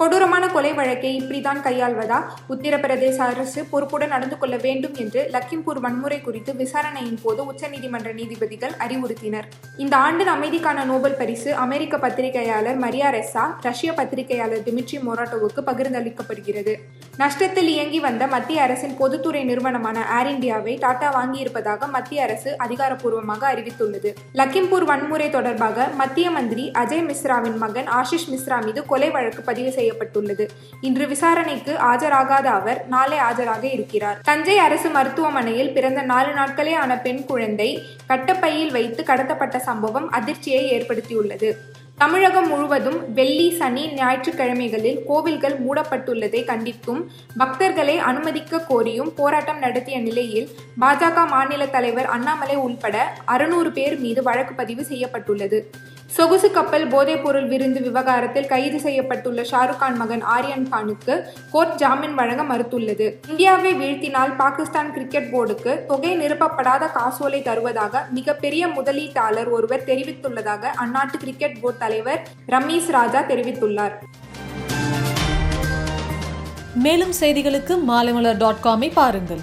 கொடூரமான கொலை வழக்கை இப்படித்தான் கையாள்வதா? உத்தரப்பிரதேச அரசு பொறுப்புடன் நடந்து கொள்ள வேண்டும் என்று லக்கிம்பூர் வன்முறை குறித்து விசாரணையின் போது உச்சநீதிமன்ற நீதிபதிகள் அறிவுறுத்தினர். இந்த ஆண்டின் அமைதிக்கான நோபல் பரிசு அமெரிக்க பத்திரிகையாளர் மரியா ரெஸ்ஸா ரஷ்ய பத்திரிகையாளர் டிமிட்ரி மொராட்டோவுக்கு பகிர்ந்தளிக்கப்படுகிறது. நஷ்டத்தில் இயங்கி வந்த மத்திய அரசின் பொதுத்துறை நிறுவனமான ஏர் இந்தியாவை டாடா வாங்கியிருப்பதாக மத்திய அரசு அதிகாரப்பூர்வமாக அறிவித்துள்ளது. லக்கிம்பூர் வன்முறை தொடர்பாக மத்திய மந்திரி அஜய் மிஸ்ராவின் மகன் ஆஷிஷ் மிஸ்ரா மீது கொலை வழக்கு பதிவு செய்யப்பட்டுள்ளது. இன்று விசாரணைக்கு ஆஜராகாத அவர் நாளை ஆஜராக இருக்கிறார். தஞ்சை அரசு மருத்துவமனையில் பிறந்த நாலு நாட்களே ஆன பெண் குழந்தை கட்டப்பையில் வைத்து கடத்தப்பட்ட சம்பவம் அதிர்ச்சியை ஏற்படுத்தியுள்ளது. தமிழகம் முழுவதும் வெள்ளி சனி ஞாயிற்றுக்கிழமைகளில் கோவில்கள் மூடப்பட்டுள்ளதை கண்டித்தும் பக்தர்களை அனுமதிக்க கோரியும் போராட்டம் நடத்திய நிலையில் பாஜக மாநில தலைவர் அண்ணாமலை உள்பட அறுநூறு பேர் மீது வழக்கு பதிவு செய்யப்பட்டுள்ளது. சொகுசு கப்பல் போதைப்பொருள் விருந்து விவகாரத்தில் கைது செய்யப்பட்டுள்ள ஷாருக் கான் மகன் ஆரியன் கானுக்கு கோர்ட் ஜாமீன் வழங்க மறுத்துள்ளது. இந்தியாவை வீழ்த்தினால் பாகிஸ்தான் கிரிக்கெட் போர்டுக்கு தொகை நிரப்பப்படாத காசோலை தருவதாக மிகப்பெரிய முதலீட்டாளர் ஒருவர் தெரிவித்துள்ளதாக அந்நாட்டு கிரிக்கெட் போர்டு தலைவர் ரமீஸ் ராஜா தெரிவித்துள்ளார். மேலும் செய்திகளுக்கு மாலைமலர் டாட் காமை பாருங்கள்.